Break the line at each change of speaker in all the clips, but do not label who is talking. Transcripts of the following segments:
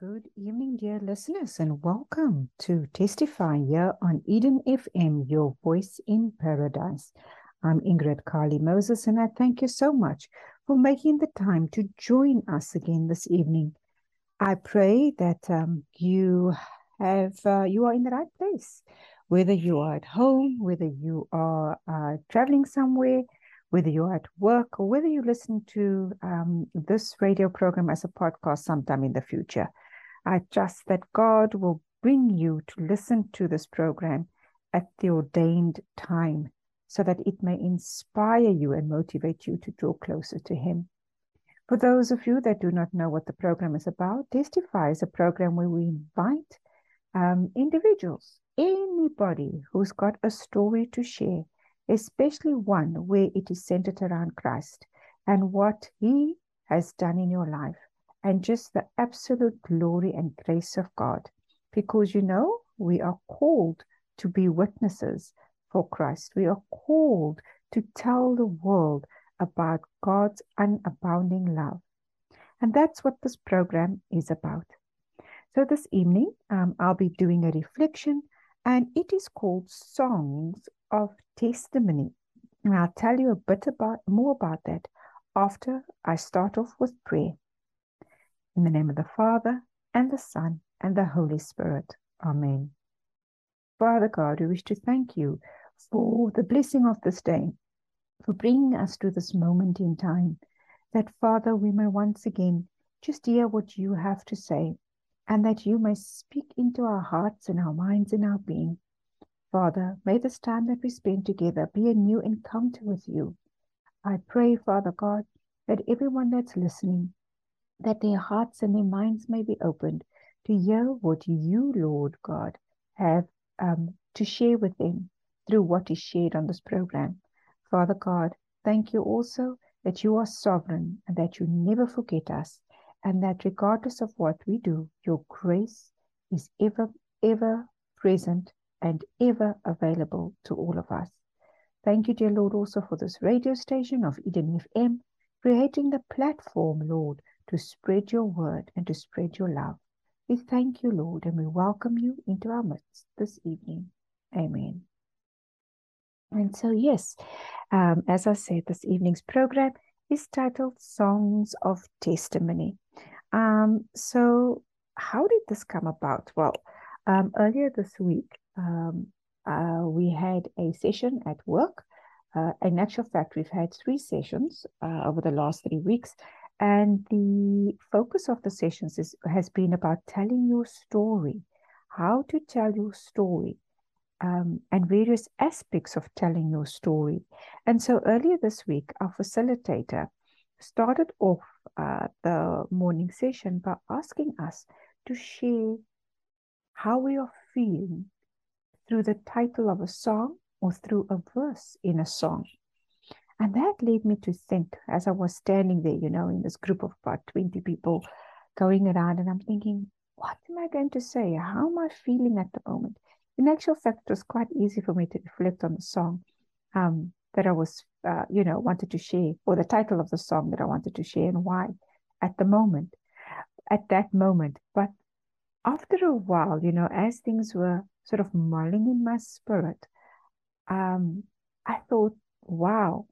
Good evening, dear listeners, and welcome to Testify here on Eden FM, your voice in paradise. I'm Ingrid Kalie-Moses, and I thank you so much for making the time to join us again this evening. I pray that um, you have uh, you are in the right place, whether you are at home, whether you are uh, traveling somewhere, whether you're at work, or whether you listen to um, this radio program as a podcast sometime in the future. I trust that God will bring you to listen to this program at the ordained time so that it may inspire you and motivate you to draw closer to Him. For those of you that do not know what the program is about, Testify is a program where we invite um, individuals, anybody who's got a story to share, especially one where it is centered around Christ and what He has done in your life and just the absolute glory and grace of God. Because you know, we are called to be witnesses for Christ. We are called to tell the world about God's unabounding love. And that's what this program is about. So this evening, um, I'll be doing a reflection, and it is called Songs of Testimony. And I'll tell you a bit about more about that after I start off with prayer. In the name of the Father, and the Son, and the Holy Spirit. Amen. Father God, we wish to thank you for the blessing of this day, for bringing us to this moment in time, that, Father, we may once again just hear what you have to say, and that you may speak into our hearts and our minds and our being. Father, may this time that we spend together be a new encounter with you. I pray, Father God, that everyone that's listening that their hearts and their minds may be opened to hear what you, Lord God, have um, to share with them through what is shared on this program. Father God, thank you also that you are sovereign and that you never forget us, and that regardless of what we do, your grace is ever, ever present and ever available to all of us. Thank you, dear Lord, also for this radio station of Eden FM, creating the platform, Lord, to spread your word and to spread your love. We thank you, Lord, and we welcome you into our midst this evening. Amen. And so, yes, um, as I said, this evening's program is titled Songs of Testimony. Um, so, how did this come about? Well, um, earlier this week, um, uh, we had a session at work. Uh, in actual fact, we've had three sessions uh, over the last three weeks, and the focus of the sessions is, has been about telling your story, how to tell your story, um, and various aspects of telling your story. And so earlier this week, our facilitator started off uh, the morning session by asking us to share how we are feeling through the title of a song or through a verse in a song. And that led me to think as I was standing there, you know, in this group of about 20 people going around, and I'm thinking, what am I going to say? How am I feeling at the moment? In actual fact, it was quite easy for me to reflect on the song um, that I was, uh, you know, wanted to share, or the title of the song that I wanted to share, and why at the moment, at that moment. But after a while, you know, as things were sort of mulling in my spirit, um, I thought, wow,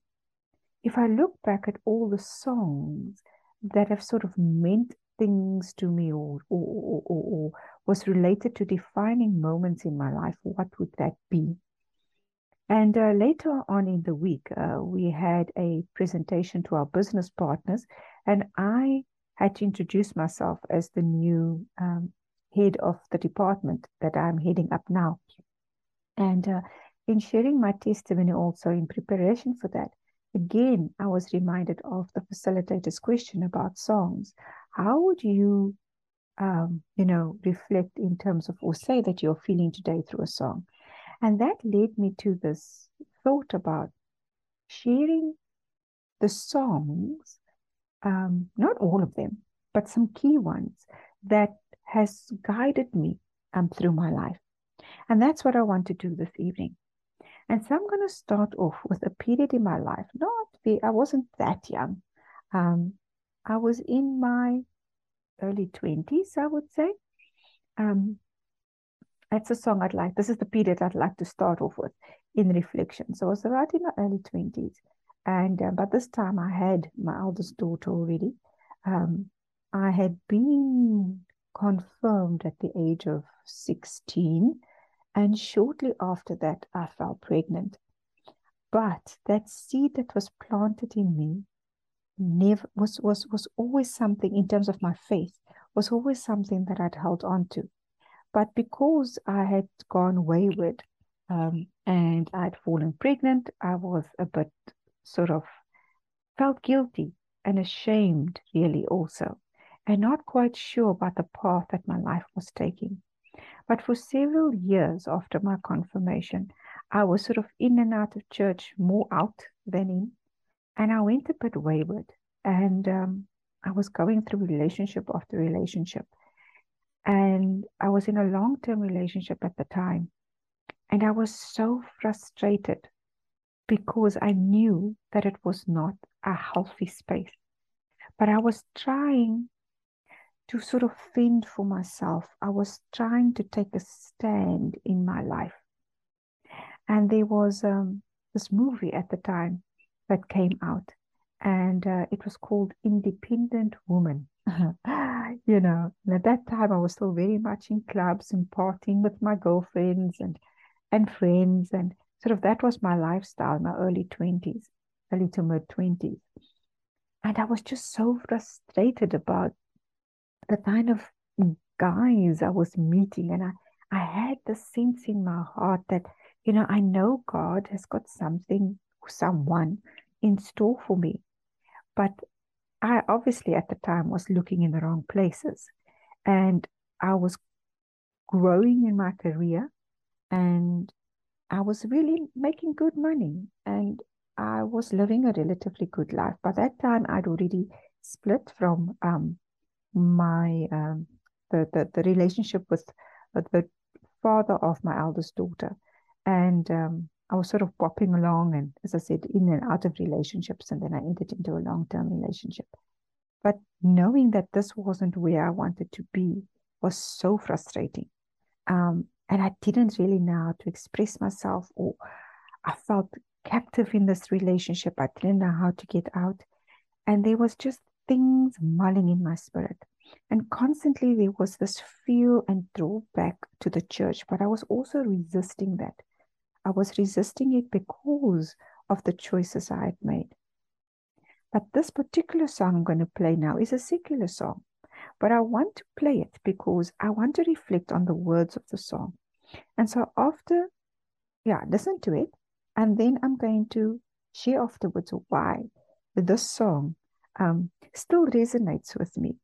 if I look back at all the songs that have sort of meant things to me or, or, or, or, was related to defining moments in my life, what would that be? And uh, later on in the week, uh, we had a presentation to our business partners, and I had to introduce myself as the new um, head of the department that I'm heading up now. And uh, in sharing my testimony also in preparation for that, again, I was reminded of the facilitator's question about songs. How would you, um, you know, reflect in terms of or say that you're feeling today through a song? And that led me to this thought about sharing the songs, um, not all of them, but some key ones that has guided me um, through my life. And that's what I want to do this evening. And so I'm going to start off with a period in my life. Not I wasn't that young. Um, I was in my early 20s, I would say. Um, that's a song I'd like. This is the period I'd like to start off with in reflection. So I was right in my early 20s. And uh, by this time, I had my eldest daughter already. Um, I had been confirmed at the age of 16. And shortly after that, I fell pregnant. But that seed that was planted in me never was was was always something in terms of my faith was always something that I'd held on to. But because I had gone wayward um, and I'd fallen pregnant, I was a bit sort of felt guilty and ashamed, really, also, and not quite sure about the path that my life was taking. But for several years after my confirmation, I was sort of in and out of church, more out than in. And I went a bit wayward and um, I was going through relationship after relationship. And I was in a long term relationship at the time. And I was so frustrated because I knew that it was not a healthy space. But I was trying to sort of fend for myself. I was trying to take a stand in my life. And there was um, this movie at the time that came out, and uh, it was called Independent Woman. you know, and at that time I was still very much in clubs and partying with my girlfriends and and friends, and sort of that was my lifestyle my early twenties, early to mid twenties. And I was just so frustrated about the kind of guys I was meeting, and I I had the sense in my heart that you know, I know God has got something, someone in store for me. But I obviously at the time was looking in the wrong places. And I was growing in my career and I was really making good money and I was living a relatively good life. By that time, I'd already split from um, my um, the, the the relationship with the father of my eldest daughter, and um, I was sort of popping along and, as I said, in and out of relationships. And then I entered into a long term relationship. But knowing that this wasn't where I wanted to be was so frustrating. Um, and I didn't really know how to express myself, or I felt captive in this relationship. I didn't know how to get out. And there was just things mulling in my spirit. And constantly there was this fear and drawback to the church, but I was also resisting that. I was resisting it because of the choices I had made. But this particular song I'm going to play now is a secular song. But I want to play it because I want to reflect on the words of the song. And so after, yeah, listen to it. And then I'm going to share afterwards why this song um, still resonates with me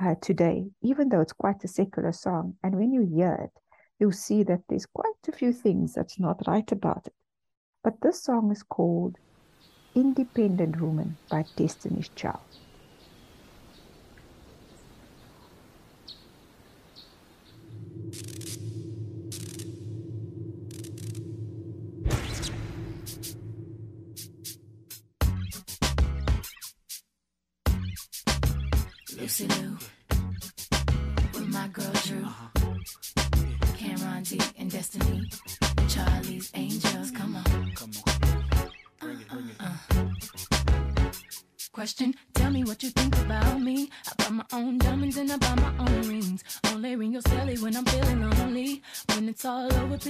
uh, today, even though it's quite a secular song. And when you hear it, you'll see that there's quite a few things that's not right about it. But this song is called Independent Woman by Destiny's Child.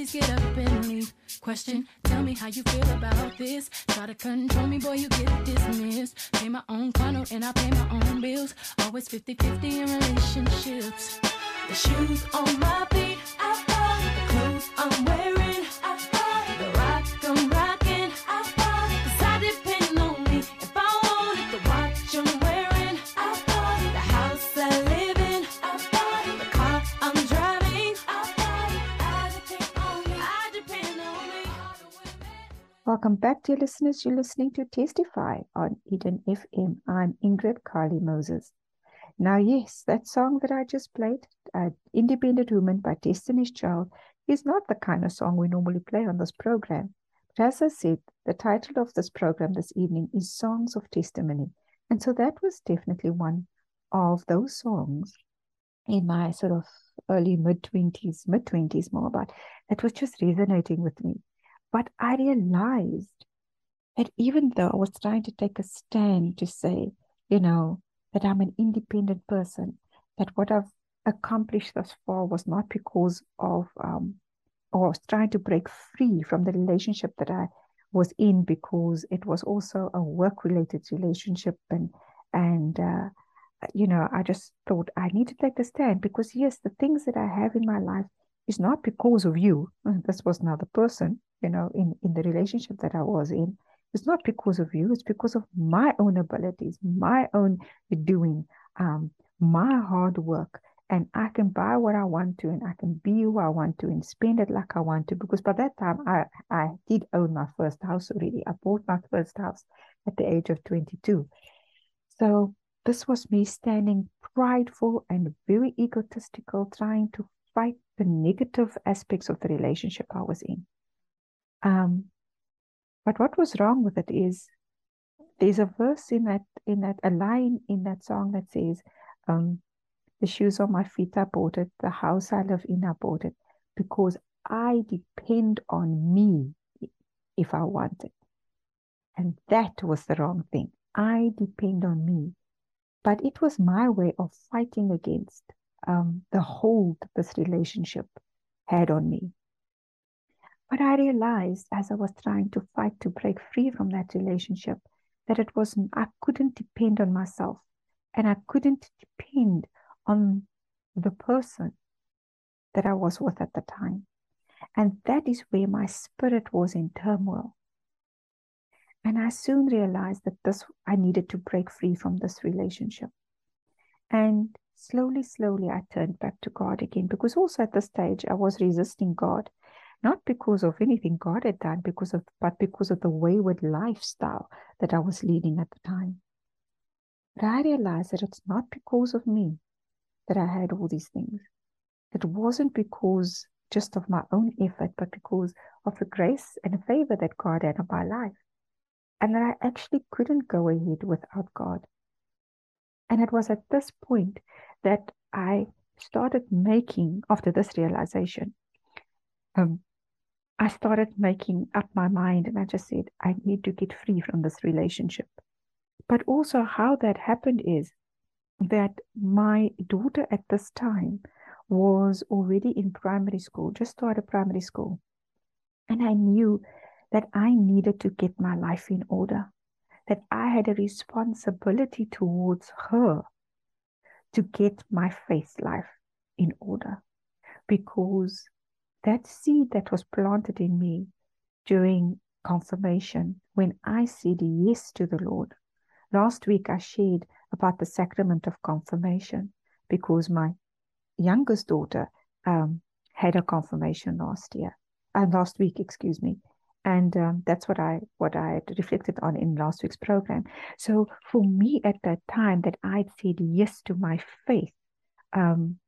Please get up and leave. Question, tell me how you feel about this. Try to control me, boy, you get dismissed. Pay my own condo and I pay my own bills. Always 50 50 in relationships. The shoes on my feet, I bought. The clothes I'm wearing. The Welcome back, dear listeners. You're listening to Testify on Eden FM. I'm Ingrid Kalie-Moses. Now, yes, that song that I just played, uh, Independent Woman by Destiny's Child, is not the kind of song we normally play on this program. But as I said, the title of this program this evening is Songs of Testimony. And so that was definitely one of those songs in my sort of early mid 20s, mid 20s more about that was just resonating with me. But I realized that even though I was trying to take a stand to say, you know, that I'm an independent person, that what I've accomplished thus far was not because of, um, or was trying to break free from the relationship that I was in because it was also a work related relationship and, and, uh, you know, I just thought I need to take the stand because yes, the things that I have in my life is not because of you. This was another person, you know, in, in the relationship that I was in. It's not because of you, it's because of my own abilities, my own doing, um, my hard work. And I can buy what I want to and I can be who I want to and spend it like I want to. Because by that time I, I did own my first house already. I bought my first house at the age of 22. So this was me standing prideful and very egotistical, trying to fight the negative aspects of the relationship I was in. Um, but what was wrong with it is there's a verse in that in that a line in that song that says, um, the shoes on my feet I bought it, the house I live in I bought it, because I depend on me if I want it. And that was the wrong thing. I depend on me. But it was my way of fighting against um, the hold this relationship had on me. But I realized as I was trying to fight to break free from that relationship that it was I couldn't depend on myself and I couldn't depend on the person that I was with at the time. And that is where my spirit was in turmoil. And I soon realized that this I needed to break free from this relationship. And slowly, slowly I turned back to God again because also at this stage I was resisting God, not because of anything God had done, because of but because of the wayward lifestyle that I was leading at the time. But I realized that it's not because of me that I had all these things. It wasn't because just of my own effort, but because of the grace and favor that God had on my life and that I actually couldn't go ahead without God. And it was at this point that I started making, after this realization, um, I started making up my mind and I just said, I need to get free from this relationship. But also, how that happened is that my daughter at this time was already in primary school, just started primary school. And I knew that I needed to get my life in order, that I had a responsibility towards her to get my faith life in order because that seed that was planted in me during confirmation when I said yes to the Lord. Last week I shared about the sacrament of confirmation because my youngest daughter um, had a confirmation last year, and uh, last week, excuse me, and um, that's what I what I reflected on in last week's program. So for me at that time that I'd said yes to my faith, um,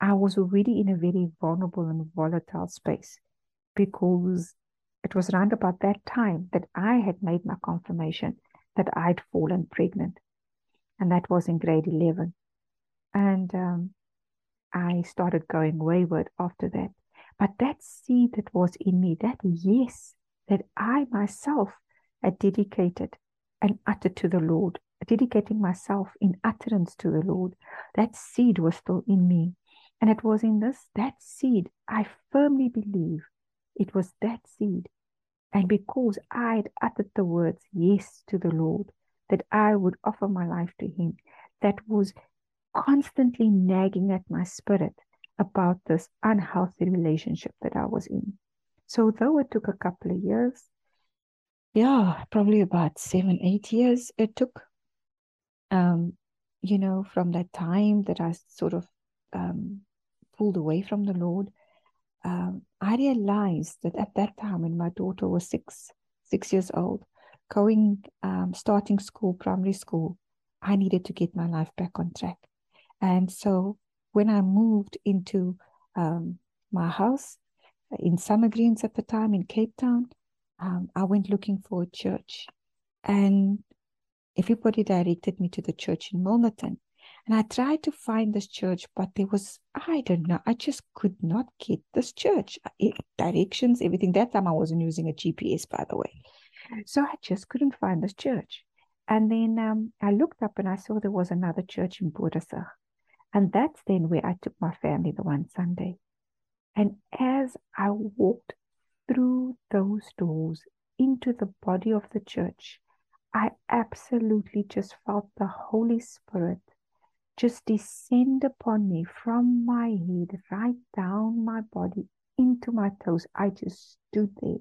I was already in a very vulnerable and volatile space because it was around about that time that I had made my confirmation that I'd fallen pregnant, and that was in grade eleven, and um, I started going wayward after that. But that seed that was in me, that yes, that I myself had dedicated and uttered to the Lord, dedicating myself in utterance to the Lord. That seed was still in me. And it was in this, that seed, I firmly believe it was that seed. And because I had uttered the words yes to the Lord, that I would offer my life to Him, that was constantly nagging at my spirit about this unhealthy relationship that I was in. So though it took a couple of years, yeah, probably about seven, eight years it took, um, you know, from that time that I sort of um, pulled away from the Lord, um, I realized that at that time when my daughter was six, six years old, going, um, starting school, primary school, I needed to get my life back on track. And so when I moved into um, my house, in Summer Greens at the time in Cape Town. Um, I went looking for a church, and everybody directed me to the church in Milnerton. And I tried to find this church, but there was, I don't know, I just could not get this church. It, directions, everything. That time I wasn't using a GPS, by the way. So I just couldn't find this church. And then um, I looked up and I saw there was another church in Bothasig. And that's then where I took my family the one Sunday. And as I walked through those doors into the body of the church, I absolutely just felt the Holy Spirit just descend upon me from my head right down my body into my toes. I just stood there,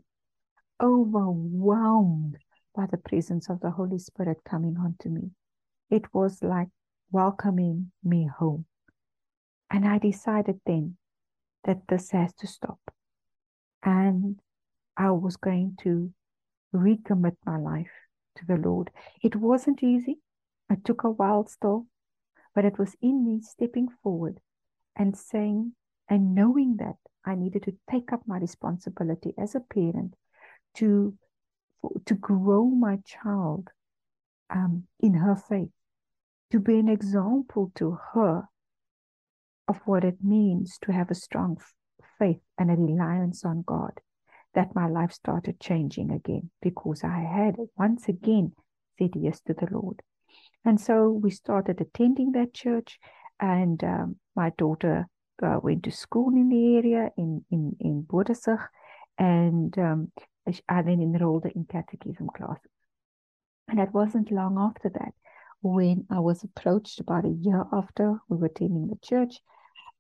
overwhelmed by the presence of the Holy Spirit coming onto me. It was like welcoming me home. And I decided then that this has to stop. And I was going to recommit my life to the Lord. It wasn't easy. It took a while still, but it was in me stepping forward and saying and knowing that I needed to take up my responsibility as a parent to to grow my child um, in her faith, to be an example to her of what it means to have a strong faith and a reliance on God, that my life started changing again because I had once again said yes to the Lord. And so we started attending that church, and um, my daughter uh, went to school in the area in in in Bothasig, and um, I then enrolled in catechism classes. And it wasn't long after that when I was approached about a year after we were attending the church.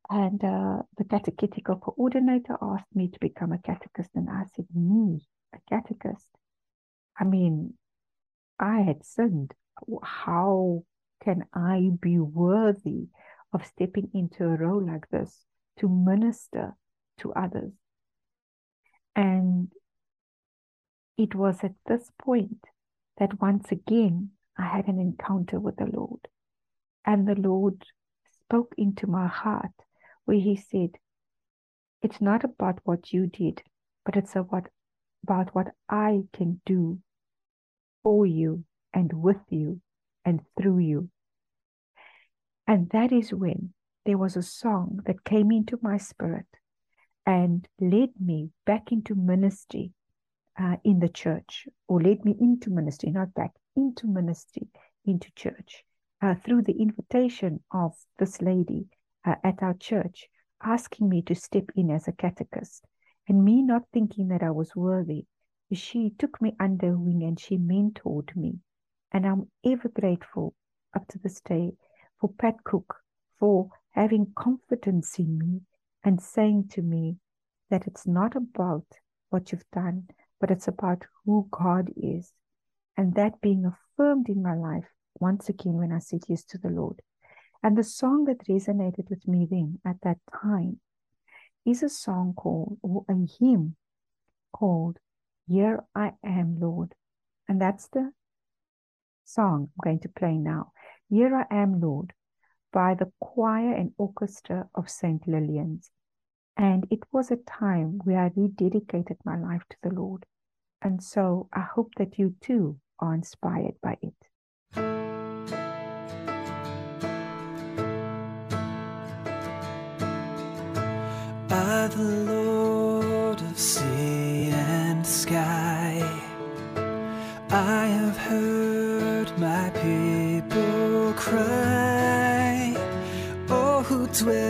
And uh, the catechetical coordinator asked me to become a catechist. And I said, Me, a catechist? I mean, I had sinned. How can I be worthy of stepping into a role like this to minister to others? And it was at this point that once again I had an encounter with the Lord. And the Lord spoke into my heart where He said, It's not about what you did, but it's about, what I can do for you and with you and through you. And that is when there was a song that came into my spirit and led me back into ministry uh, in the church or led me into ministry, not back, into ministry, into church, uh, through the invitation of this lady uh, at our church, asking me to step in as a catechist. And me not thinking that I was worthy, she took me under wing and she mentored me. And I'm ever grateful up to this day for Pat Cook for having confidence in me and saying to me that it's not about what you've done, but it's about who God is. And that being affirmed in my life once again when I said yes to the Lord. And the song that resonated with me then at that time is a song called, or a hymn called, Here I Am, Lord. And that's the song I'm going to play now. Here I Am, Lord, by the choir and orchestra of St. Lillian's. And it was a time where I rededicated my life to the Lord. And so I hope that you too are inspired by it.
By the Lord of sea and sky, I have heard my people cry. Oh, who dwell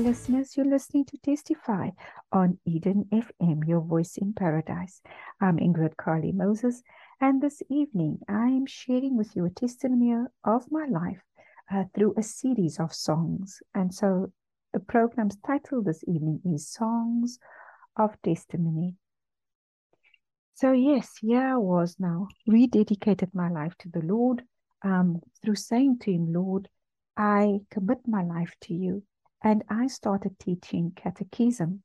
listeners. You're listening to Testify on Eden FM, your voice in paradise. I'm Ingrid Kalie-Moses, and this evening I am sharing with you a testimony of my life uh, through a series of songs. And so the program's title this evening is Songs of Testimony. So, yes, here I was now, rededicated my life to the Lord um, through saying to Him, Lord, I commit my life to you. And I started teaching catechism.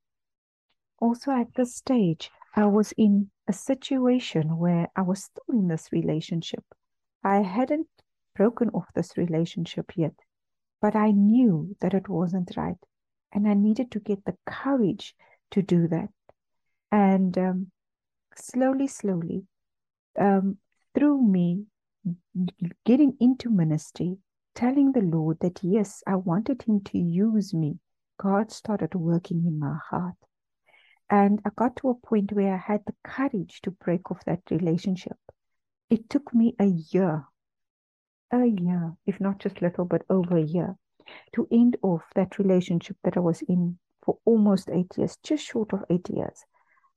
Also, at this stage, I was in a situation where I was still in this relationship. I hadn't broken off this relationship yet, but I knew that it wasn't right. And I needed to get the courage to do that. And um, slowly, slowly, um, through me getting into ministry, telling the Lord that yes, I wanted Him to use me, God started working in my heart. And I got to a point where I had the courage to break off that relationship. It took me a year, a year, if not just little, but over a year, to end off that relationship that I was in for almost eight years, just short of eight years.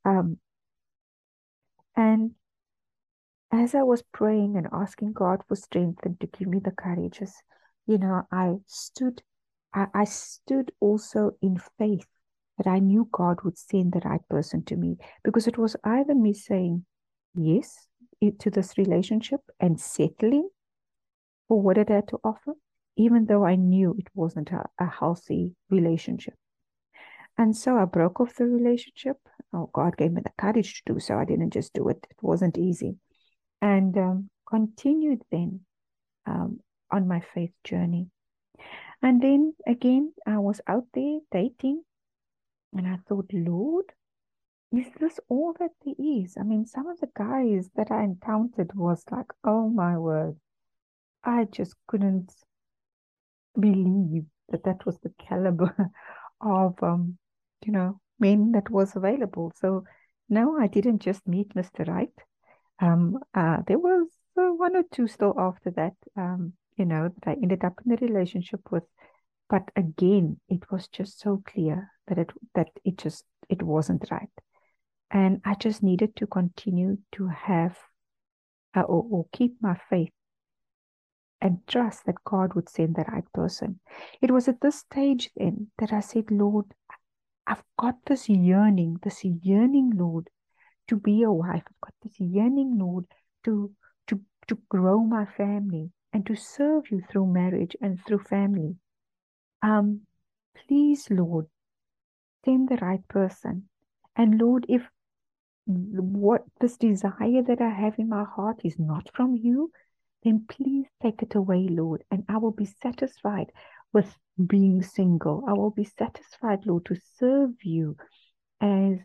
Um, and as I was praying and asking God for strength and to give me the courage, you know, I stood, I, I stood also in faith that I knew God would send the right person to me because it was either me saying yes to this relationship and settling for what it had to offer, even though I knew it wasn't a, a healthy relationship. And so I broke off the relationship. Oh, God gave me the courage to do so. I didn't just do it, it wasn't easy. And um, continued then um, on my faith journey. And then again, I was out there dating, and I thought, Lord, is this all that there is? I mean, some of the guys that I encountered was like, oh my word, I just couldn't believe that that was the caliber of, um, you know, men that was available. So no, I didn't just meet Mr. Right. Um, uh, there was uh, one or two still after that. Um, you know, that I ended up in a relationship with. But again, it was just so clear that it that it just it wasn't right. And I just needed to continue to have uh, or, or keep my faith and trust that God would send the right person. It was at this stage then that I said, Lord, I've got this yearning, this yearning, Lord, to be a wife. I've got this yearning, Lord, to to to grow my family and to serve you through marriage and through family. Um, please, Lord, send the right person. And Lord, if what this desire that I have in my heart is not from you, then please take it away, Lord, and I will be satisfied with being single. I will be satisfied, Lord, to serve you as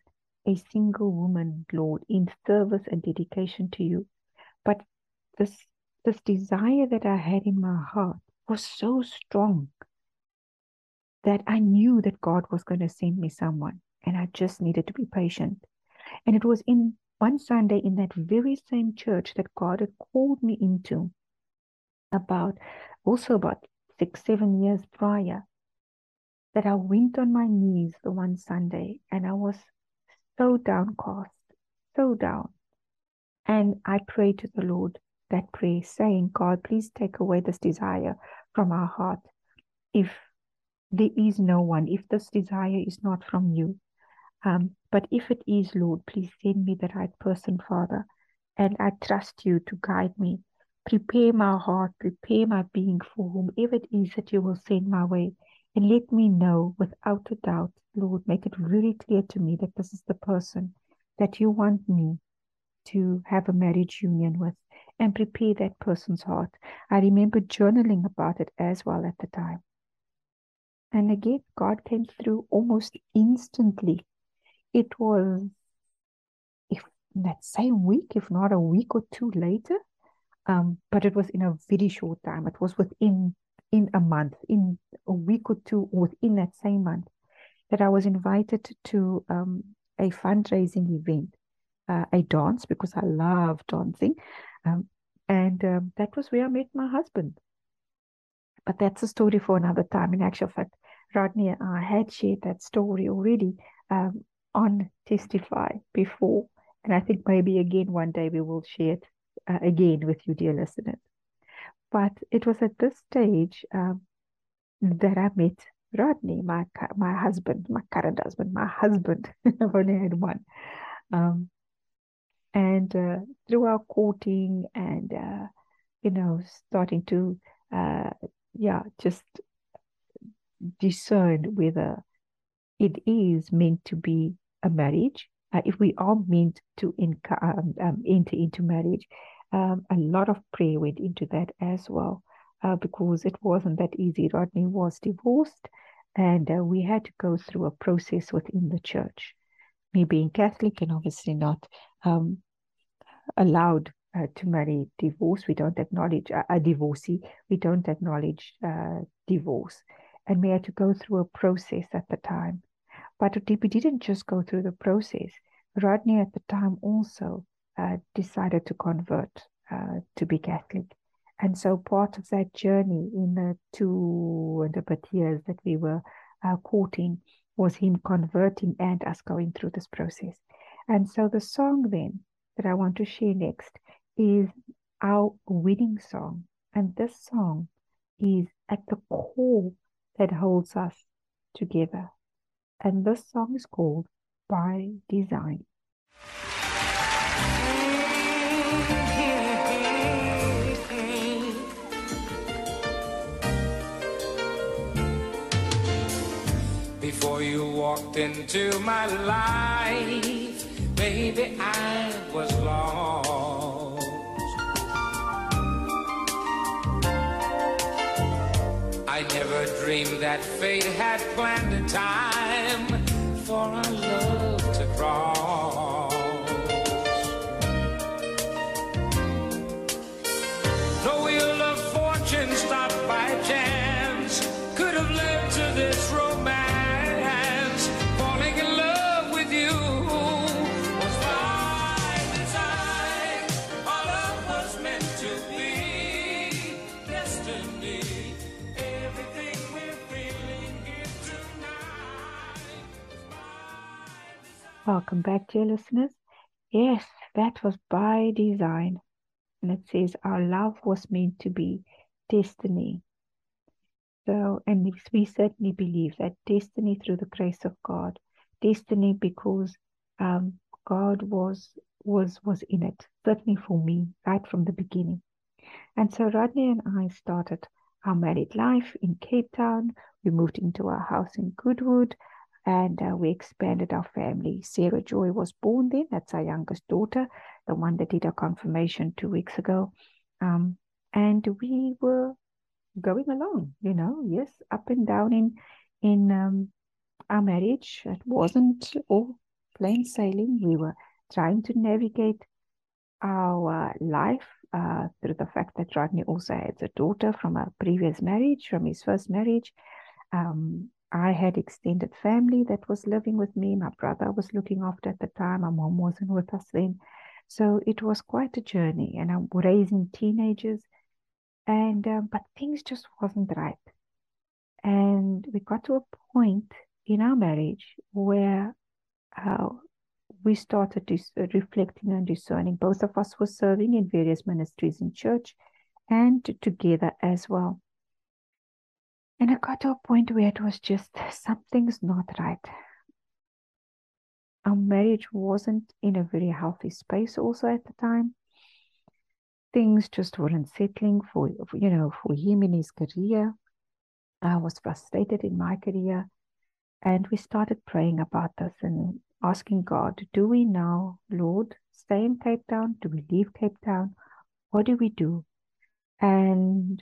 a single woman, Lord, in service and dedication to you. But this this desire that I had in my heart was so strong that I knew that God was going to send me someone and I just needed to be patient. And it was in one Sunday in that very same church that God had called me into about also about six, seven years prior that I went on my knees the one Sunday and I was so downcast, so down. And I pray to the Lord that prayer, saying, God, please take away this desire from our heart. If there is no one, if this desire is not from you, um, but if it is, Lord, please send me the right person, Father. And I trust you to guide me. Prepare my heart, prepare my being for whomever it is that you will send my way. And let me know without a doubt, Lord, make it really clear to me that this is the person that you want me to have a marriage union with and prepare that person's heart. I remember journaling about it as well at the time. And again, God came through almost instantly. It was if that same week, if not a week or two later, um, but it was in a very short time. It was within in a month, in a week or two, within that same month, that I was invited to um, a fundraising event, uh, a dance because I love dancing, um, and um, that was where I met my husband. But that's a story for another time. In actual fact, Rodney I had shared that story already um, on Testify before. And I think maybe again one day we will share it uh, again with you, dear listeners. But it was at this stage um, that I met Rodney, my my husband, my current husband, my husband. I've only had one. Um, and uh, through our courting and uh, you know starting to uh, yeah just discern whether it is meant to be a marriage uh, if we are meant to um, um, enter into marriage um, a lot of prayer went into that as well uh, because it wasn't that easy rodney was divorced and uh, we had to go through a process within the church me being catholic and obviously not um, allowed uh, to marry divorce. We don't acknowledge a divorcee. We don't acknowledge uh, divorce. And we had to go through a process at the time. But we didn't just go through the process. Rodney at the time also uh, decided to convert uh, to be Catholic. And so part of that journey in the two and a bit years that we were uh, courting was him converting and us going through this process. And so the song then that I want to share next is our wedding song. And this song is at the core that holds us together. And this song is called By Design.
Before you walked into my life, baby, I was lost. I never dreamed that fate had planned a time
Welcome back, dear listeners. Yes, that was by design. And it says, Our love was meant to be destiny. So, and we- certainly believe that destiny through the grace of God, destiny because um, God was was was in it. Certainly for me, right from the beginning. And so Rodney and I started our married life in Cape Town. We moved into our house in Goodwood, and uh, we expanded our family. Sarah Joy was born then. That's our youngest daughter, the one that did our confirmation two weeks ago. Um, and we were going along, you know, yes, up and down in in um, our marriage. It wasn't all plain sailing. We were trying to navigate our life uh, through the fact that Rodney also had a daughter from a previous marriage, from his first marriage. Um, I had extended family that was living with me. My brother was looking after at the time. My mom wasn't with us then. So it was quite a journey, and I'm raising teenagers, and um, but things just wasn't right. And we got to a point in our marriage where uh, we started dis- reflecting and discerning. Both of us were serving in various ministries in church and together as well. And I got to a point where it was just something's not right. Our marriage wasn't in a very healthy space, also at the time. Things just weren't settling for, you know, for him in his career. I was frustrated in my career. And we started praying about this and asking God, do we now, Lord, stay in Cape Town? Do we leave Cape Town? What do we do? And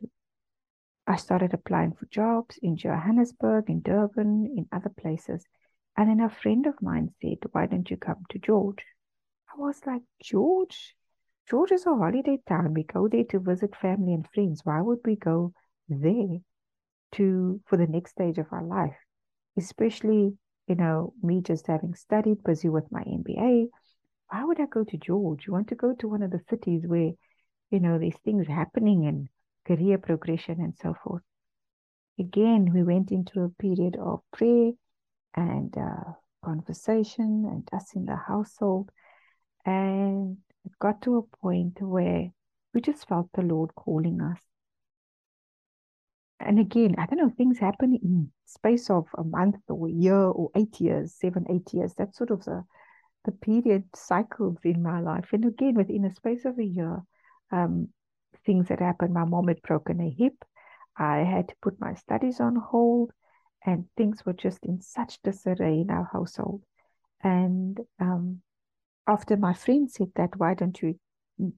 I started applying for jobs in Johannesburg, in Durban, in other places. And then a friend of mine said, Why don't you come to George? I was like, George? George is a holiday town. We go there to visit family and friends. Why would we go there to for the next stage of our life? Especially, you know, me just having studied, busy with my MBA. Why would I go to George? You want to go to one of the cities where, you know, there's things happening and career progression and so forth. again, we went into a period of prayer and uh, conversation and us in the household. And it got to a point where we just felt the Lord calling us. And again, I don't know, things happen in space of a month or a year or eight years, seven, eight years. That's sort of the, the period cycles in my life. And again, within a space of a year, um, things that happened. My mom had broken a hip. I had to put my studies on hold, and things were just in such disarray in our household. And um, after my friend said that, why don't you,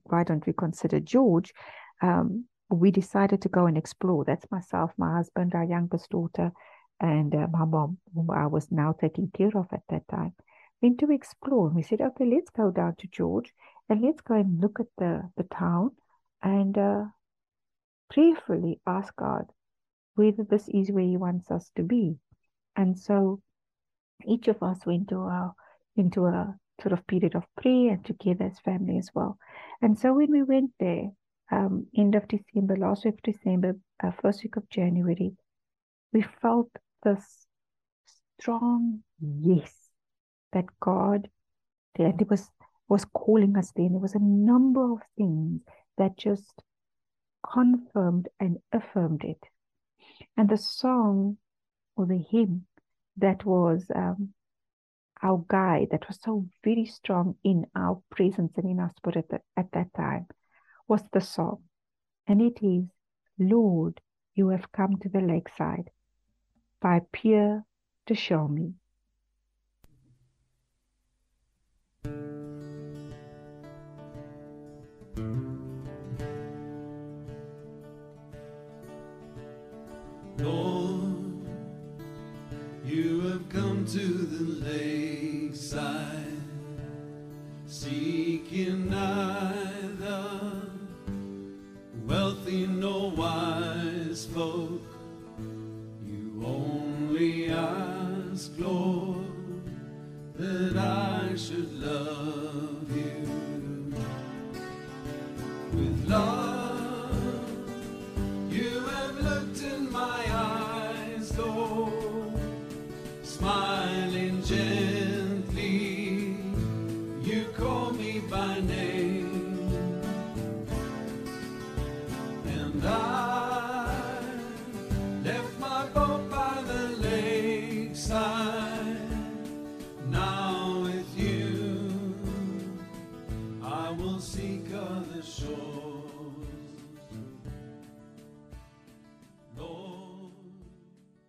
why don't we consider George? Um, we decided to go and explore. That's myself, my husband, our youngest daughter, and uh, my mom, whom I was now taking care of at that time. Went to explore. And we said, okay, let's go down to George and let's go and look at the, the town and uh, prayerfully ask God whether this is where He wants us to be. And so each of us went to our, into a sort of period of prayer and together as family as well. And so when we went there, um, end of December, last week of December, uh, first week of January, we felt this strong yes that God that it was was calling us there. And there was a number of things that just confirmed and affirmed it. And the song or the hymn that was um, our guide, that was so very strong in our presence and in our spirit at, at that time, was the song. And it is, Lord, you have come to the lakeside by Pierre to show me.
Lord, you have come to the lakeside, seeking neither wealthy nor wise folk.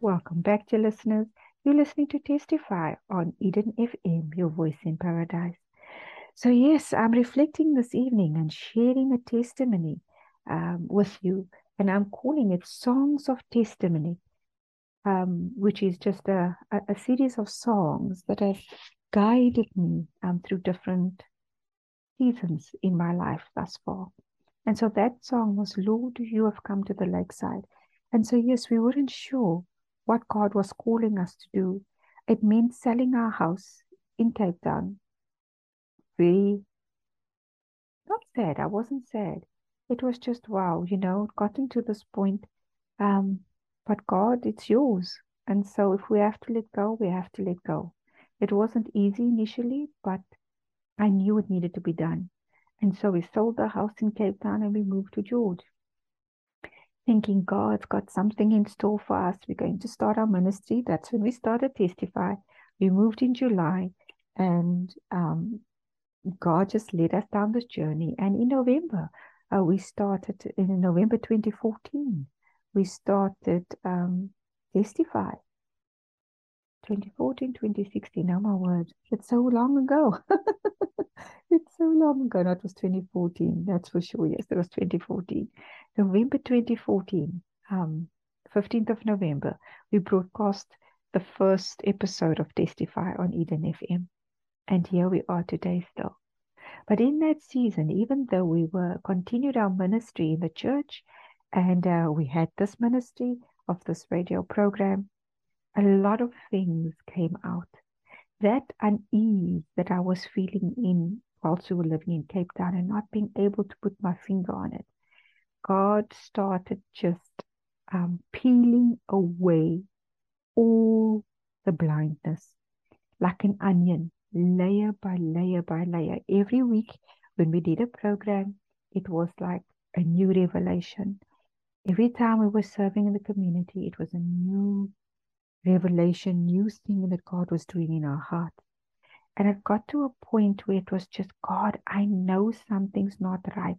Welcome back, dear listeners. You're listening to Testify on Eden FM, your voice in paradise. So, yes, I'm reflecting this evening and sharing a testimony um, with you, and I'm calling it Songs of Testimony, um, which is just a, a, a series of songs that have guided me um, through different seasons in my life thus far. And so that song was, Lord, you have come to the lakeside. And so, yes, we weren't sure what God was calling us to do. It meant selling our house in Cape Town. Very, not sad. I wasn't sad. It was just, wow, you know, gotten to this point. Um, but God, it's yours. And so if we have to let go, we have to let go. It wasn't easy initially, but I knew it needed to be done. And so we sold the house in Cape Town and we moved to George thinking God's got something in store for us. We're going to start our ministry. That's when we started Testify. We moved in July, and um, God just led us down this journey. And in November, uh, we started in November 2014. We started um, Testify. 2014, 2016. Oh my word, it's so long ago. it's so long ago. No, it was 2014. That's for sure. Yes, it was 2014. November 2014, um, 15th of November, we broadcast the first episode of Testify on Eden FM. And here we are today still. But in that season, even though we were continued our ministry in the church and uh, we had this ministry of this radio program, a lot of things came out. That unease that I was feeling in whilst we were living in Cape Town and not being able to put my finger on it, God started just um, peeling away all the blindness like an onion, layer by layer by layer. Every week when we did a program, it was like a new revelation. Every time we were serving in the community, it was a new revelation, new thing that God was doing in our heart. And it got to a point where it was just, God, I know something's not right.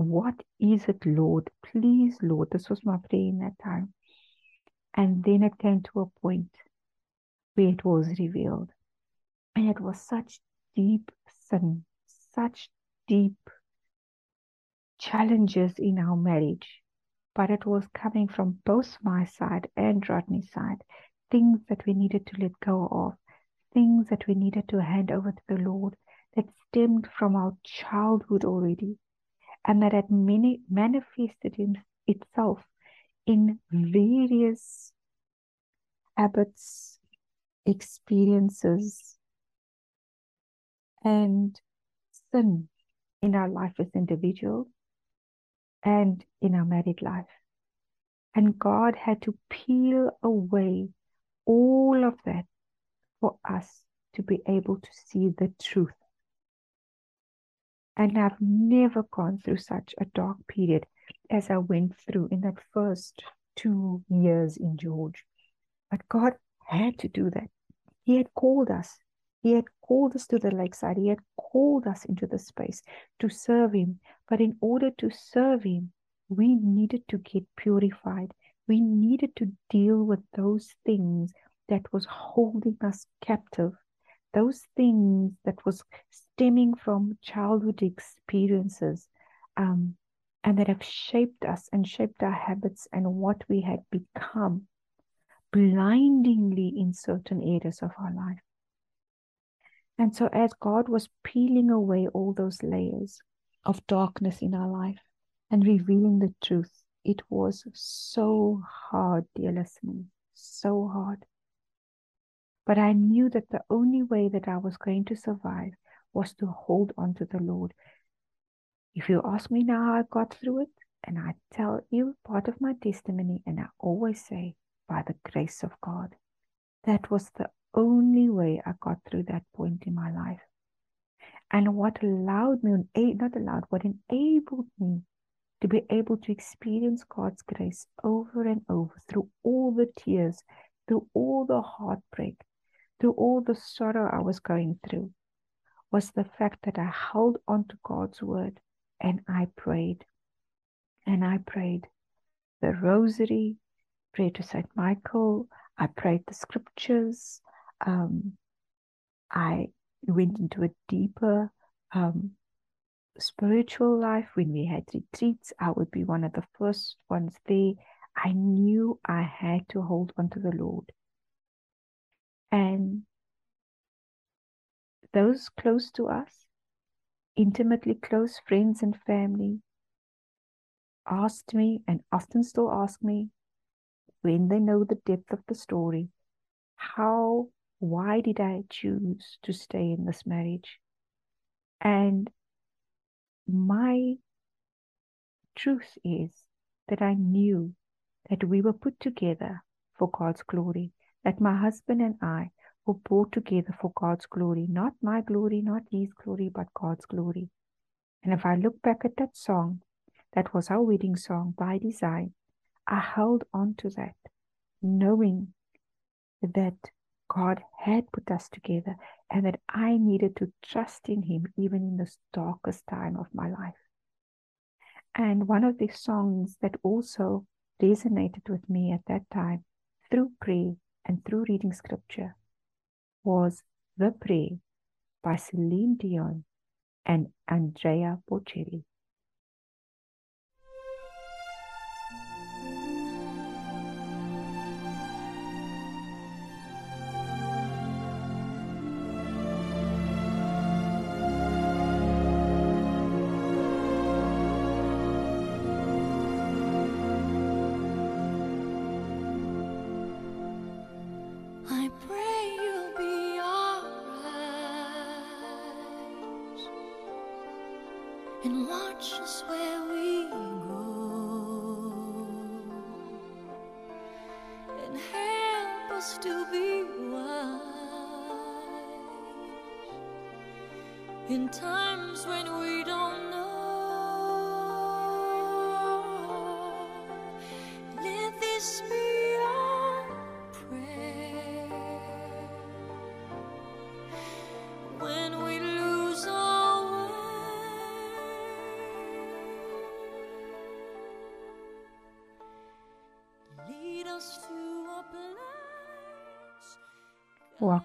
What is it, Lord? Please, Lord. This was my prayer in that time. And then it came to a point where it was revealed. And it was such deep sin, such deep challenges in our marriage. But it was coming from both my side and Rodney's side. Things that we needed to let go of, things that we needed to hand over to the Lord that stemmed from our childhood already and that had many manifested in itself in various habits, experiences, and sin in our life as individuals and in our married life. And God had to peel away all of that for us to be able to see the truth. And I've never gone through such a dark period as I went through in that first two years in George. But God had to do that. He had called us. He had called us to the lakeside. He had called us into the space to serve Him. But in order to serve Him, we needed to get purified. We needed to deal with those things that was holding us captive those things that was stemming from childhood experiences um, and that have shaped us and shaped our habits and what we had become blindingly in certain areas of our life. And so, as God was peeling away all those layers of darkness in our life and revealing the truth, it was so hard, dear listeners, so hard. But I knew that the only way that I was going to survive was to hold on to the Lord. If you ask me now how I got through it, and I tell you part of my testimony, and I always say, by the grace of God. That was the only way I got through that point in my life. And what allowed me, not allowed, what enabled me to be able to experience God's grace over and over through all the tears, through all the heartbreak, through all the sorrow I was going through was the fact that I held on to God's word and I prayed. And I prayed the rosary, prayed to St. Michael, I prayed the scriptures. Um, I went into a deeper um, spiritual life. When we had retreats, I would be one of the first ones there. I knew I had to hold on to the Lord. And those close to us, intimately close friends and family, asked me and often still ask me when they know the depth of the story, how, why did I choose to stay in this marriage? And my truth is that I knew that we were put together for God's glory that my husband and I were brought together for God's glory, not my glory, not his glory, but God's glory. And if I look back at that song, that was our wedding song by design, I held on to that, knowing that God had put us together and that I needed to trust in Him even in the darkest time of my life. And one of the songs that also resonated with me at that time through prayer and through reading scripture was The Prayer by Celine Dion and Andrea Bocelli.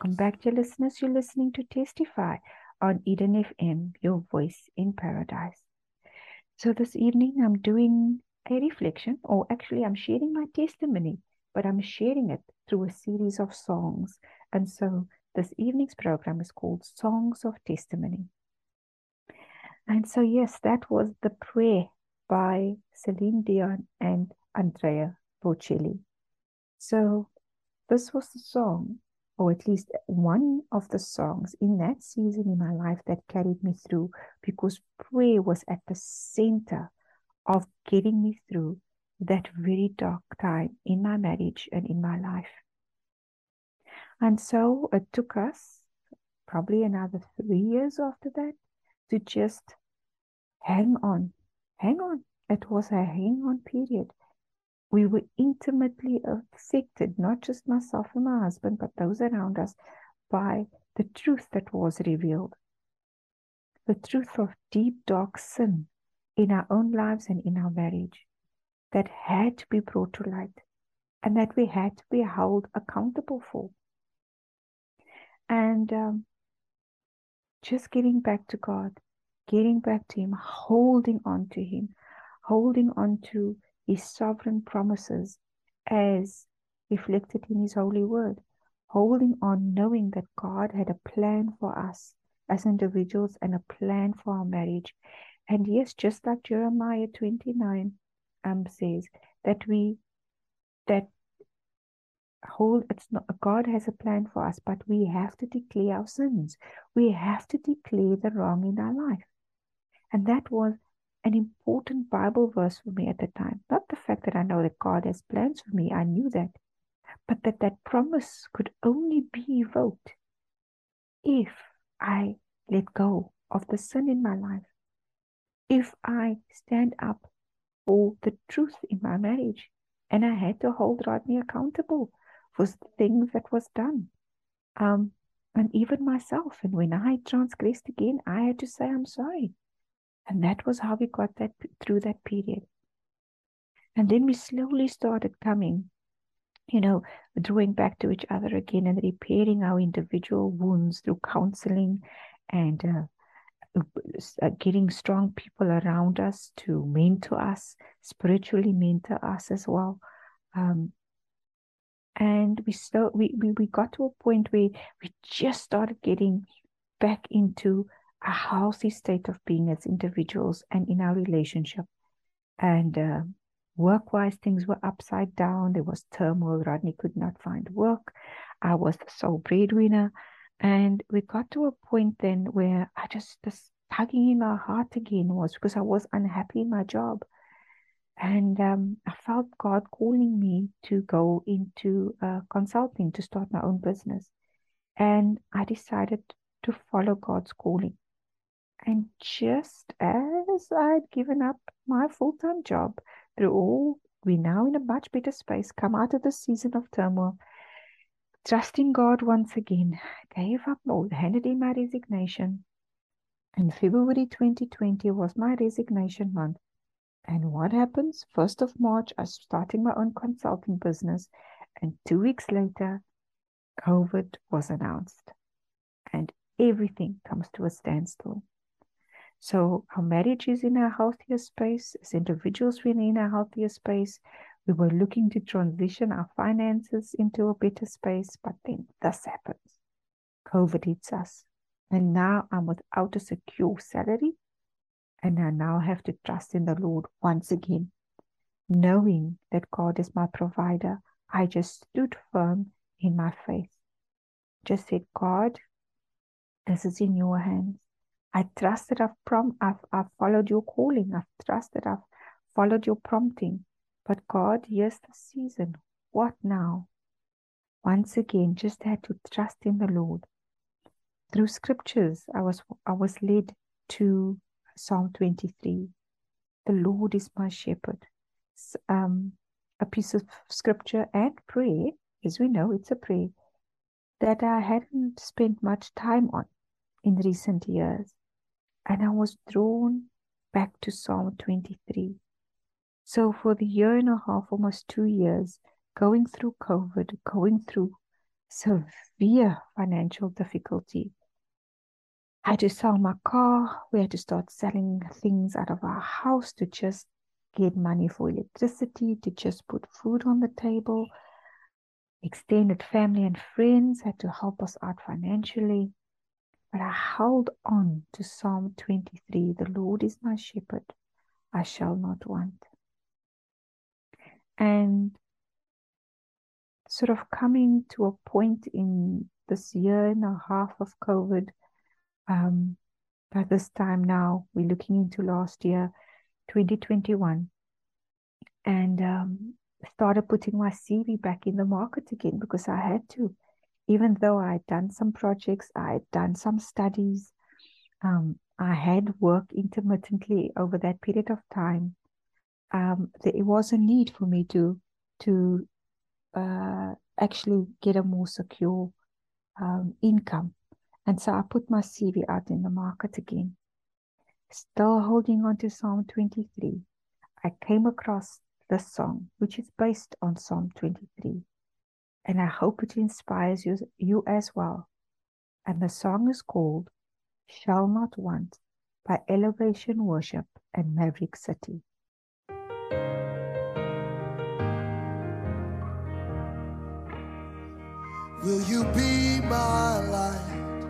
Welcome back, dear listeners. You're listening to Testify on Eden FM, your voice in paradise. So, this evening I'm doing a reflection, or actually, I'm sharing my testimony, but I'm sharing it through a series of songs. And so, this evening's program is called Songs of Testimony. And so, yes, that was the prayer by Celine Dion and Andrea Bocelli. So, this was the song, or at least one of the songs in that season in my life that carried me through because prayer was at the center of getting me through that very dark time in my marriage and in my life. And so it took us probably another three years after that to just hang on, hang on. It was a hang on period. We were intimately affected, not just myself and my husband, but those around us, by the truth that was revealed. The truth of deep, dark sin in our own lives and in our marriage that had to be brought to light and that we had to be held accountable for. And um, just getting back to God, getting back to Him, holding on to Him, holding on to His sovereign promises as reflected in His holy word, holding on knowing that God had a plan for us as individuals and a plan for our marriage. And yes, just like Jeremiah 29 um, says, that we, that hold it's not god has a plan for us but we have to declare our sins we have to declare the wrong in our life and that was an important bible verse for me at the time not the fact that i know that god has plans for me i knew that but that that promise could only be evoked if i let go of the sin in my life if i stand up for the truth in my marriage and i had to hold rodney accountable for the things that was done. Um, and even myself. And when I transgressed again, I had to say, I'm sorry. And that was how we got that through that period. And then we slowly started coming, you know, drawing back to each other again and repairing our individual wounds through counseling and uh, uh getting strong people around us to mentor us, spiritually mentor us as well. Um, and we so we, we we got to a point where we just started getting back into a healthy state of being as individuals and in our relationship. And uh, work-wise things were upside down. There was turmoil. Rodney could not find work. I was the sole breadwinner. And we got to a point then where i just this tugging in my heart again was because i was unhappy in my job. And um, I felt God calling me to go into uh, consulting to start my own business. And I decided to follow God's calling. And just as I'd given up my full time job, through all, we're now in a much better space, come out of the season of turmoil, trusting God once again, gave up all, handed in my resignation. And February 2020 was my resignation month. And what happens? 1st of March, I starting my own consulting business. And two weeks later, COVID was announced. And everything comes to a standstill. So our marriage is in a healthier space. As individuals, we're in a healthier space. We were looking to transition our finances into a better space, but then this happens. COVID hits us. And now I'm without a secure salary and I now have to trust in the Lord once again. Knowing that God is my provider, I just stood firm in my faith. Just said, God, this is in your hands. I trust that I've, prom- I've, I've followed your calling. I've trusted I've followed your prompting. But God, here's the season. What now? once again just had to trust in the Lord. Through scriptures, I was I was led to Psalm 23. The Lord is my shepherd. Um, a piece of scripture and prayer, as we know, it's a prayer that I hadn't spent much time on in recent years. And I was drawn back to Psalm 23. So, for the year and a half, almost two years, going through COVID, going through severe financial difficulty, I had to sell my car. We had to start selling things out of our house to just get money for electricity, to just put food on the table. Extended family and friends had to help us out financially. But I held on to Psalm 23 The Lord is my shepherd, I shall not want. And sort of coming to a point in this year and a half of COVID, um, by this time now, we're looking into last year, 2021, and um, started putting my CV back in the market again because I had to. Even though I had done some projects, I had done some studies, um, I had worked intermittently over that period of time. Um, there was a need for me to to uh, actually get a more secure um, income. And so I put my CV out in the market again. Still holding on to Psalm 23, I came across this song, which is based on Psalm 23. And I hope it inspires you, you as well. And the song is called Shall Not Want by Elevation Worship and Maverick City.
Will you be my light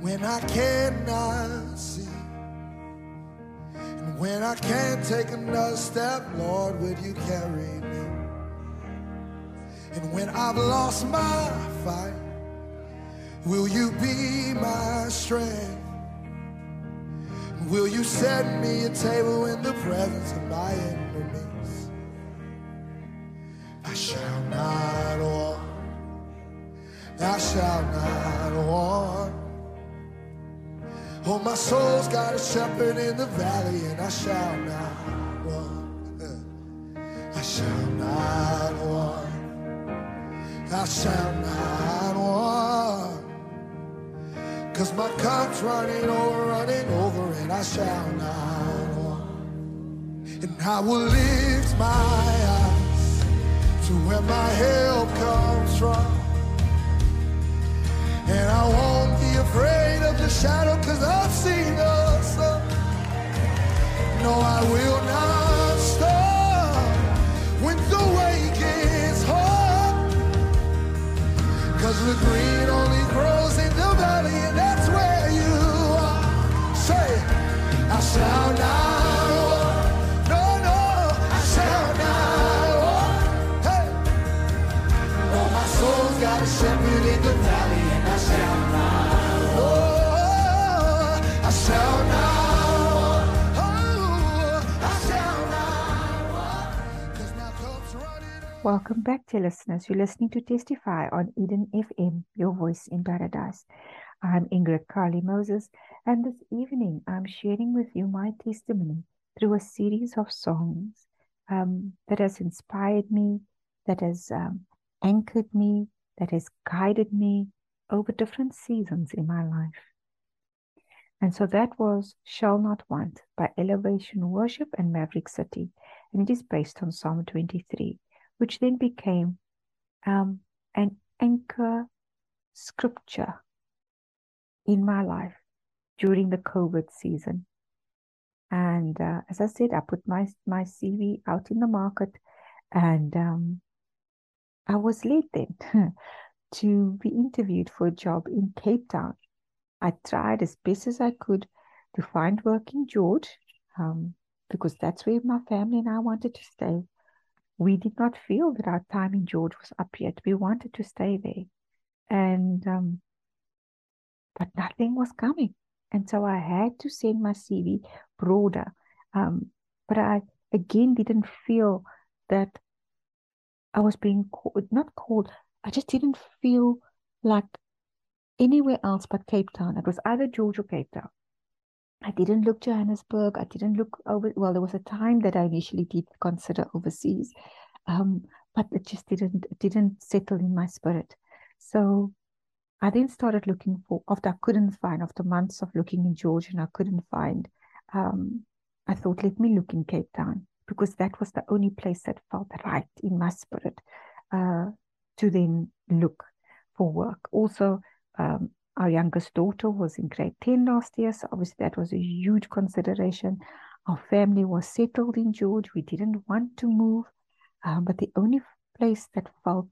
when I cannot see? And when I can't take another step, Lord, will you carry me? And when I've lost my fight, will you be my strength? Will you set me a table in the presence of my enemies? I shall not want. I shall not want. Oh, my soul's got a shepherd in the valley, and I shall not want. I shall not want. I shall not want. Cause my cup's running over, running over, and I shall not want. And I will lift my eyes to where my help comes from. And I won't be afraid of the shadow cause I've seen the sun. No, I will not stop when the Cause the green only grows in the valley and that's where you are. Say, I shall not walk. No, no, I shall not walk. Hey. Oh, my soul's got shepherd
Welcome back, dear listeners. You're listening to Testify on Eden FM, your voice in paradise. I'm Ingrid Kalie-Moses, and this evening I'm sharing with you my testimony through a series of songs um, that has inspired me, that has um, anchored me, that has guided me over different seasons in my life. And so that was Shall Not Want by Elevation Worship and Maverick City. And it is based on Psalm 23, which then became um, an anchor scripture in my life during the COVID season. And uh, as I said, I put my, my CV out in the market and um, I was led then to be interviewed for a job in Cape Town. I tried as best as I could to find work in George um, because that's where my family and I wanted to stay. We did not feel that our time in George was up yet. We wanted to stay there. And, um, but nothing was coming. And so I had to send my CV broader. Um, but I, again, didn't feel that I was being called, not called, I just didn't feel like anywhere else but Cape Town. It was either George or Cape Town. I didn't look Johannesburg. I didn't look over. Well, there was a time that I initially did consider overseas, um, but it just didn't it didn't settle in my spirit. So I then started looking for after I couldn't find after months of looking in Georgia and I couldn't find. Um, I thought let me look in Cape Town because that was the only place that felt right in my spirit uh, to then look for work. Also, um, our youngest daughter was in grade 10 last year, so obviously that was a huge consideration. Our family was settled in George. We didn't want to move, um, but the only place that felt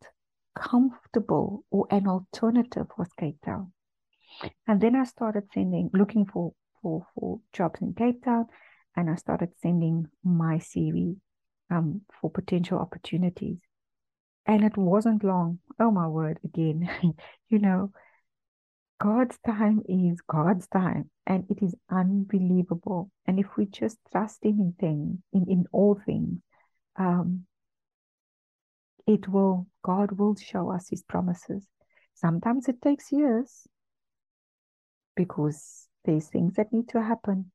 comfortable or an alternative was Cape Town. And then I started sending, looking for, for, for jobs in Cape Town, and I started sending my CV um, for potential opportunities. And it wasn't long. Oh my word, again, you know, God's time is God's time, and it is unbelievable. And if we just trust Him in things, in, in all things, um, it will, God will show us His promises. Sometimes it takes years because there's things that need to happen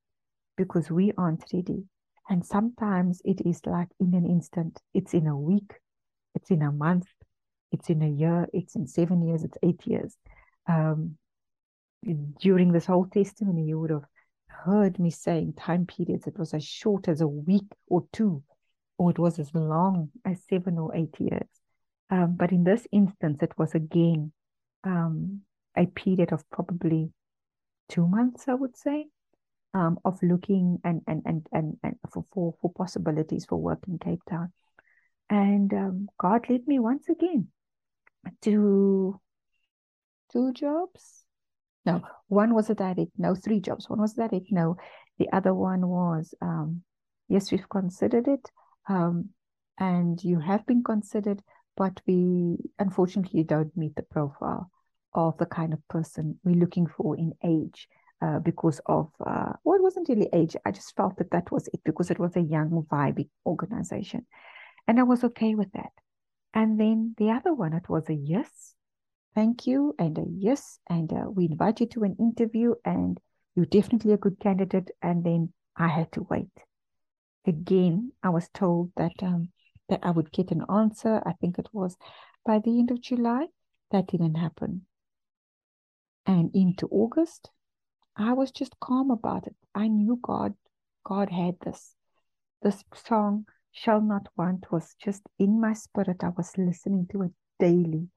because we aren't ready. And sometimes it is like in an instant, it's in a week, it's in a month, it's in a year, it's in seven years, it's eight years. Um, during this whole testimony, you would have heard me saying time periods. It was as short as a week or two, or it was as long as seven or eight years. Um, but in this instance, it was again um, a period of probably two months, I would say, um, of looking and and and and, and for, for for possibilities for work in Cape Town. And um, God led me once again to two jobs no, one was a direct no, three jobs. One was direct no. The other one was, um, yes, we've considered it. Um, and you have been considered, but we unfortunately don't meet the profile of the kind of person we're looking for in age. Uh, because of uh, well, it wasn't really age. I just felt that that was it because it was a young, vibey organization, and I was okay with that. And then the other one, it was a yes, thank you and a yes and uh, we invite you to an interview and you're definitely a good candidate and then i had to wait. Again i was told that um, that i would get an answer i think it was by the end of july. That didn't happen. And into august i was just calm about it. I knew god god had this. This song shall not want was just in my spirit. I was listening to it daily.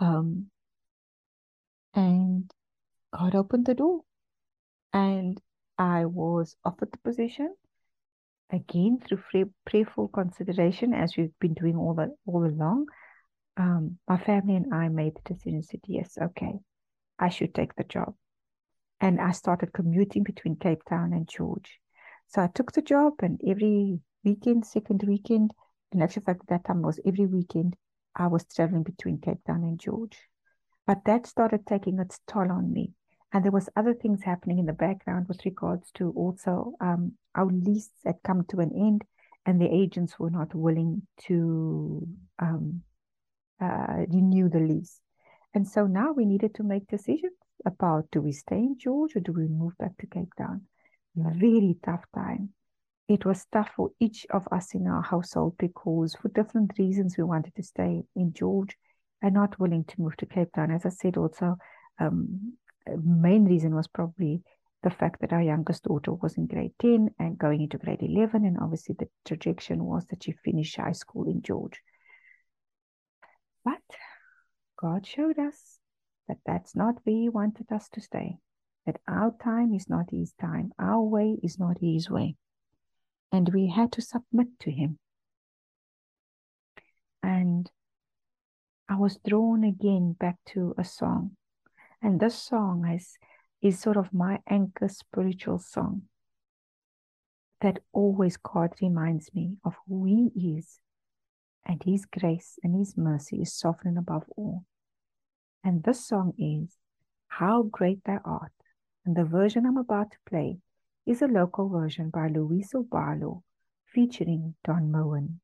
Um, and God opened the door. And I was offered the position again through prayerful consideration, as we've been doing all the all along. Um, my family and I made the decision. Said yes, okay, I should take the job, and I started commuting between Cape Town and George. So I took the job, and every weekend, second weekend, in actual fact, that time was every weekend, I was traveling between Cape Town and George. But that started taking its toll on me. And there was other things happening in the background with regards to also um, our lease had come to an end and the agents were not willing to um, uh, renew the lease. And so now we needed to make decisions about do we stay in George or do we move back to Cape Town? Very tough time. It was tough for each of us in our household because for different reasons we wanted to stay in George are not willing to move to Cape Town. As I said, also, um, main reason was probably the fact that our youngest daughter was in grade 10 and going into grade 11. And obviously, the trajectory was that she finished high school in George. But God showed us that that's not where He wanted us to stay, that our time is not His time, our way is not His way. And we had to submit to Him. And I was drawn again back to a song. And this song is, is sort of my anchor spiritual song that always God reminds me of who He is and His grace and His mercy is sovereign above all. And this song is How Great Thou Art. And the version I'm about to play is a local version by Louisa Barlow featuring Don Moen.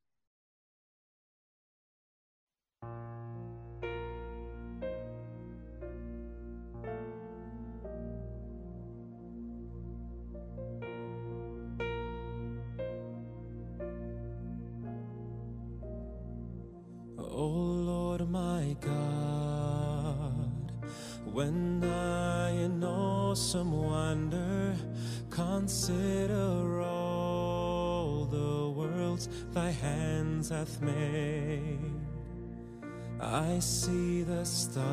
When I in awesome wonder consider all the worlds thy hands hath made, I see the stars,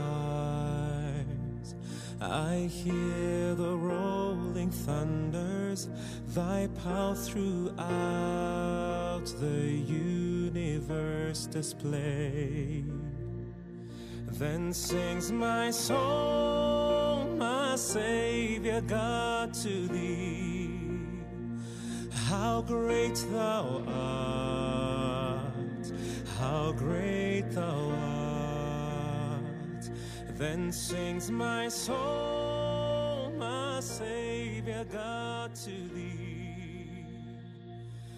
I hear the rolling thunders, thy power throughout the universe displayed. Then sings my soul, my Savior God, to thee. How great thou art, how great thou art. Then sings my soul, my Savior God, to thee.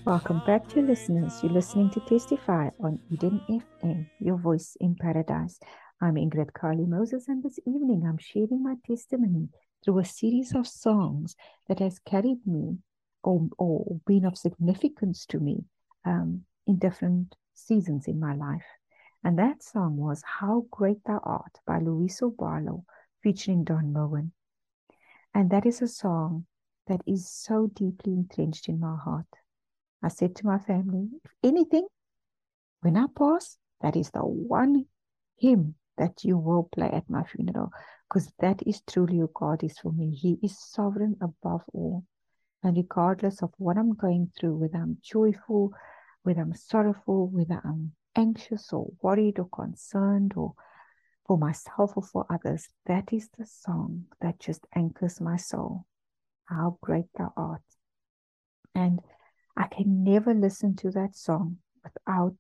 Welcome back to listeners. You're listening to Testify on Eden FM, your voice in paradise. I'm Ingrid Kalie-Moses, and this evening I'm sharing my testimony through a series of songs that has carried me or, or been of significance to me um, in different seasons in my life. And that song was How Great Thou Art by Louisa Barlow, featuring Don Moen. And that is a song that is so deeply entrenched in my heart. I said to my family, if anything, when I pass, that is the one hymn that you will play at my funeral, because that is truly who God is for me. He is sovereign above all. And regardless of what I'm going through, whether I'm joyful, whether I'm sorrowful, whether I'm anxious or worried or concerned or for myself or for others, that is the song that just anchors my soul. How great thou art. And I can never listen to that song without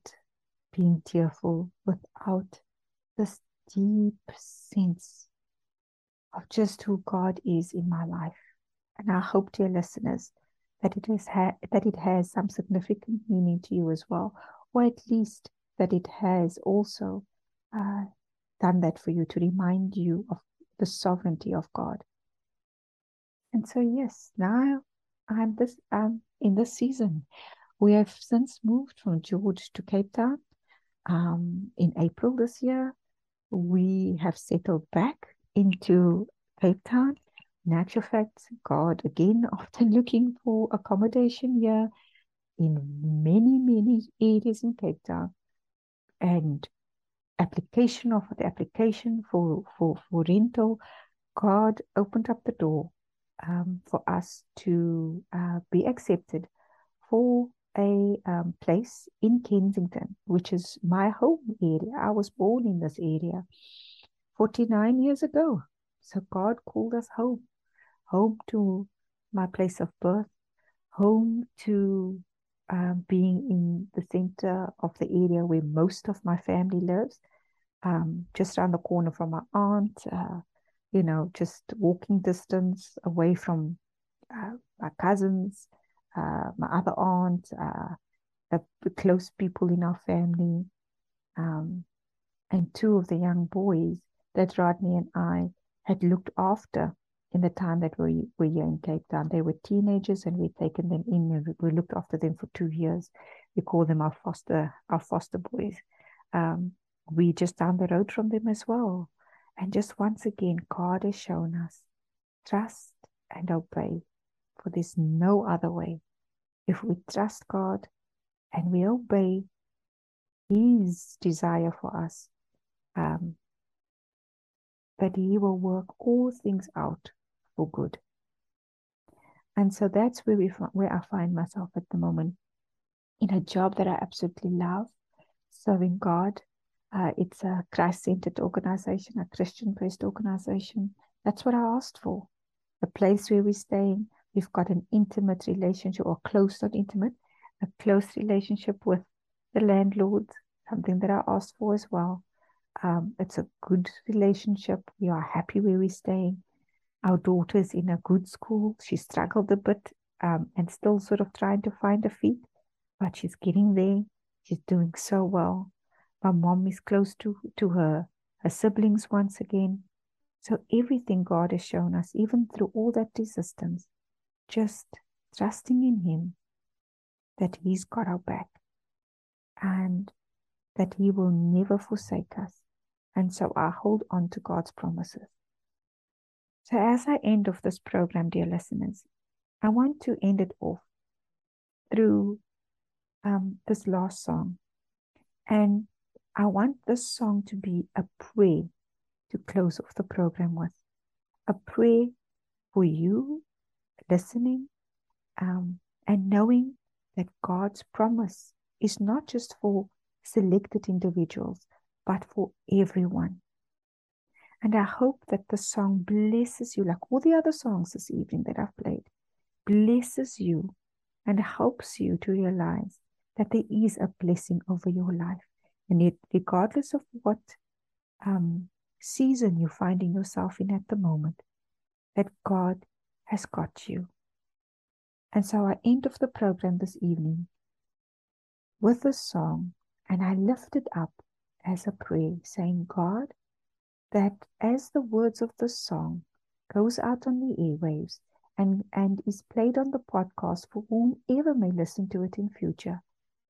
being tearful, without this deep sense of just who God is in my life. And I hope, dear listeners, that it has ha- that it has some significant meaning to you as well, or at least that it has also uh, done that for you to remind you of the sovereignty of God. And so, yes, now I'm this um in this season. We have since moved from George to Cape Town. Um, in April this year, we have settled back into Cape Town. In actual fact, God again, often looking for accommodation here in many, many areas in Cape Town. And application of the application for, for, for rental, God opened up the door um, for us to uh, be accepted for a um, place in Kensington, which is my home area. I was born in this area 49 years ago. So God called us home, home to my place of birth, home to um, being in the center of the area where most of my family lives, um, just around the corner from my aunt, uh, you know, just walking distance away from uh, my cousins, uh, my other aunt, uh, the, the close people in our family, um, and two of the young boys that Rodney and I had looked after in the time that we were here in Cape Town. They were teenagers and we'd taken them in and we looked after them for two years. We call them our foster our foster boys. Um, we just down the road from them as well. And just once again, God has shown us trust and obey, for there's no other way. If we trust God and we obey His desire for us, um, that He will work all things out for good. And so that's where we where I find myself at the moment in a job that I absolutely love, serving God. Uh, it's a Christ-centered organization, a Christian-based organization. That's what I asked for. The place where we're staying, we've got an intimate relationship, or close, not intimate, a close relationship with the landlord, something that I asked for as well. Um, it's a good relationship. We are happy where we're staying. Our daughter's in a good school. She struggled a bit um, and still sort of trying to find her feet, but she's getting there. She's doing so well. My mom is close to, to her, her siblings once again. So everything God has shown us, even through all that resistance, just trusting in Him that He's got our back and that He will never forsake us And so I hold on to God's promises. So, as I end of this program, dear listeners, I want to end it off through um, this last song. And I want this song to be a prayer to close off the program with. A prayer for you listening um, and knowing that God's promise is not just for selected individuals, but for everyone. And I hope that the song blesses you, like all the other songs this evening that I've played, blesses you and helps you to realize that there is a blessing over your life. And it, regardless of what um, season you're finding yourself in at the moment, that God has got you. And so I end of the program this evening with a song, and I lift it up as a prayer, saying, God, that as the words of the song goes out on the airwaves and, and is played on the podcast for whomever may listen to it in future,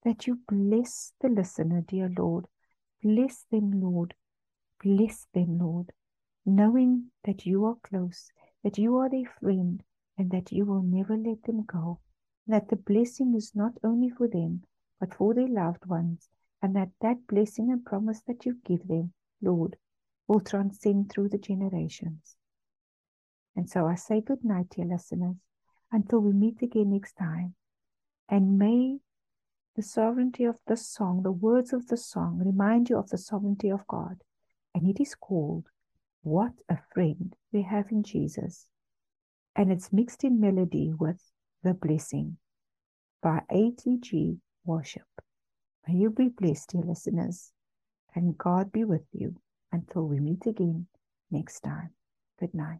that you bless the listener, dear Lord. Bless them, Lord. Bless them, Lord, knowing that you are close, that you are their friend, and that you will never let them go. That the blessing is not only for them, but for their loved ones, and that that blessing and promise that you give them, Lord, will transcend through the generations. And so I say good night, dear listeners, until we meet again next time. And may the sovereignty of the song, the words of the song, remind you of the sovereignty of God. And it is called What a Friend We Have in Jesus. And it's mixed in melody with The Blessing by ATG Worship. May you be blessed, dear listeners, and God be with you until we meet again next time. Good night.